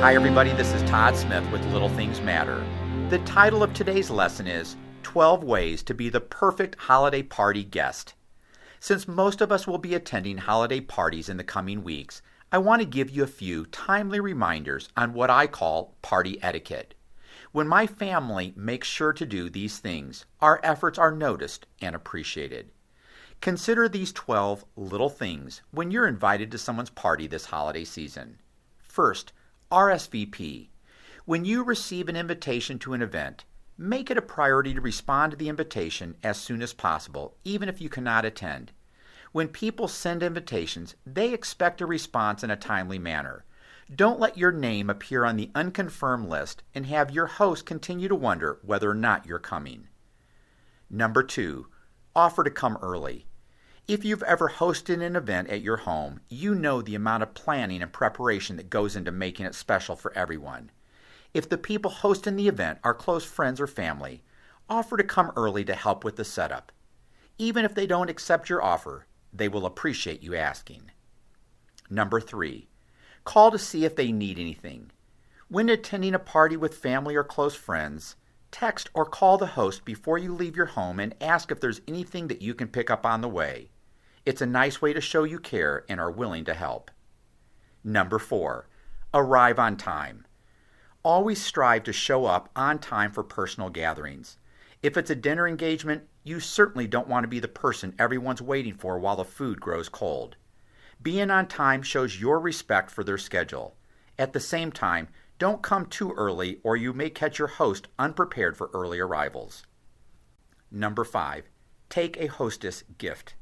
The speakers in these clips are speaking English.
Hi, everybody. This is Todd Smith with Little Things Matter. The title of today's lesson is 12 Ways to Be the Perfect Holiday Party Guest. Since most of us will be attending holiday parties in the coming weeks, I want to give you a few timely reminders on what I call party etiquette. When my family makes sure to do these things, our efforts are noticed and appreciated. Consider these 12 little things when you're invited to someone's party this holiday season. First, RSVP. When you receive an invitation to an event, make it a priority to respond to the invitation as soon as possible, even if you cannot attend. When people send invitations, they expect a response in a timely manner. Don't let your name appear on the unconfirmed list and have your host continue to wonder whether or not you're coming. Number two, offer to come early. If you've ever hosted an event at your home, you know the amount of planning and preparation that goes into making it special for everyone. If the people hosting the event are close friends or family, offer to come early to help with the setup. Even if they don't accept your offer, they will appreciate you asking. Number three, call to see if they need anything. When attending a party with family or close friends, text or call the host before you leave your home and ask if there's anything that you can pick up on the way. It's a nice way to show you care and are willing to help. Number four, arrive on time. Always strive to show up on time for personal gatherings. If it's a dinner engagement, you certainly don't want to be the person everyone's waiting for while the food grows cold. Being on time shows your respect for their schedule. At the same time, don't come too early or you may catch your host unprepared for early arrivals. Number five, take a hostess gift.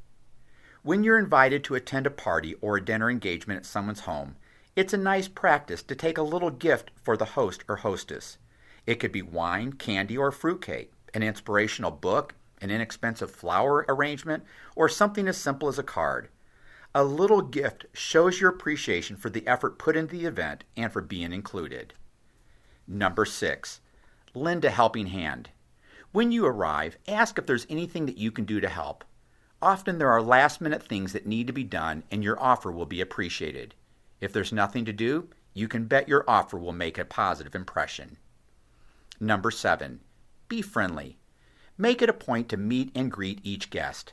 When you're invited to attend a party or a dinner engagement at someone's home, it's a nice practice to take a little gift for the host or hostess. It could be wine, candy, or fruitcake, an inspirational book, an inexpensive flower arrangement, or something as simple as a card. A little gift shows your appreciation for the effort put into the event and for being included. Number six, lend a helping hand. When you arrive, ask if there's anything that you can do to help. Often there are last minute things that need to be done, and your offer will be appreciated. If there's nothing to do, you can bet your offer will make a positive impression. Number seven, be friendly. Make it a point to meet and greet each guest.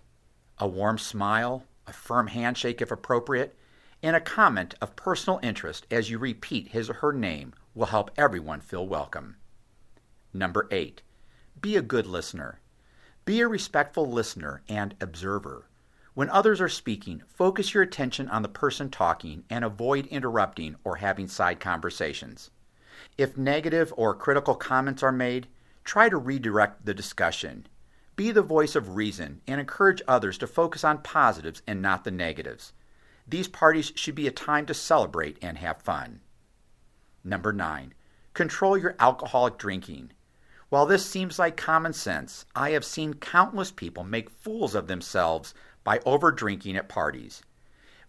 A warm smile, a firm handshake if appropriate, and a comment of personal interest as you repeat his or her name will help everyone feel welcome. Number eight, be a good listener. Be a respectful listener and observer. When others are speaking, focus your attention on the person talking and avoid interrupting or having side conversations. If negative or critical comments are made, try to redirect the discussion. Be the voice of reason and encourage others to focus on positives and not the negatives. These parties should be a time to celebrate and have fun. Number 9. Control your alcoholic drinking. While this seems like common sense, I have seen countless people make fools of themselves by overdrinking at parties.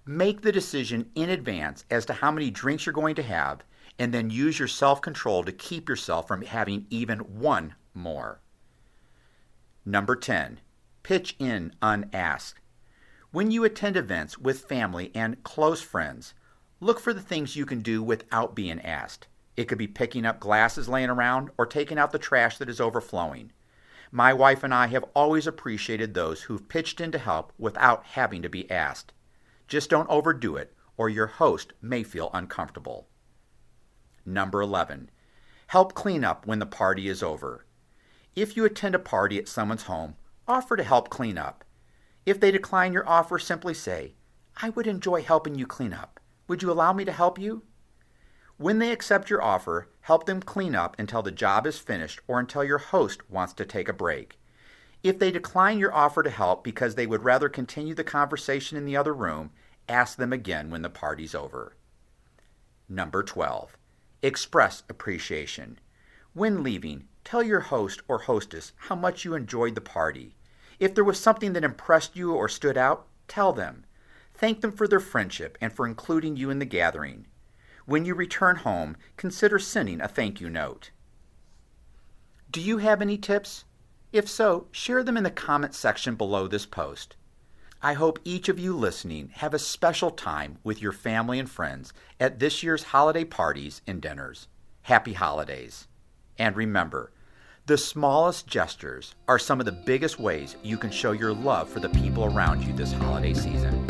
Make the decision in advance as to how many drinks you're going to have, and then use your self control to keep yourself from having even one more. Number 10. Pitch in unasked. When you attend events with family and close friends, look for the things you can do without being asked. It could be picking up glasses laying around or taking out the trash that is overflowing. My wife and I have always appreciated those who've pitched in to help without having to be asked. Just don't overdo it, or your host may feel uncomfortable. Number 11. Help clean up when the party is over. If you attend a party at someone's home, offer to help clean up. If they decline your offer, simply say, I would enjoy helping you clean up. Would you allow me to help you? When they accept your offer, help them clean up until the job is finished or until your host wants to take a break. If they decline your offer to help because they would rather continue the conversation in the other room, ask them again when the party's over. Number 12. Express appreciation. When leaving, tell your host or hostess how much you enjoyed the party. If there was something that impressed you or stood out, tell them. Thank them for their friendship and for including you in the gathering. When you return home, consider sending a thank you note. Do you have any tips? If so, share them in the comment section below this post. I hope each of you listening have a special time with your family and friends at this year's holiday parties and dinners. Happy holidays. And remember, the smallest gestures are some of the biggest ways you can show your love for the people around you this holiday season.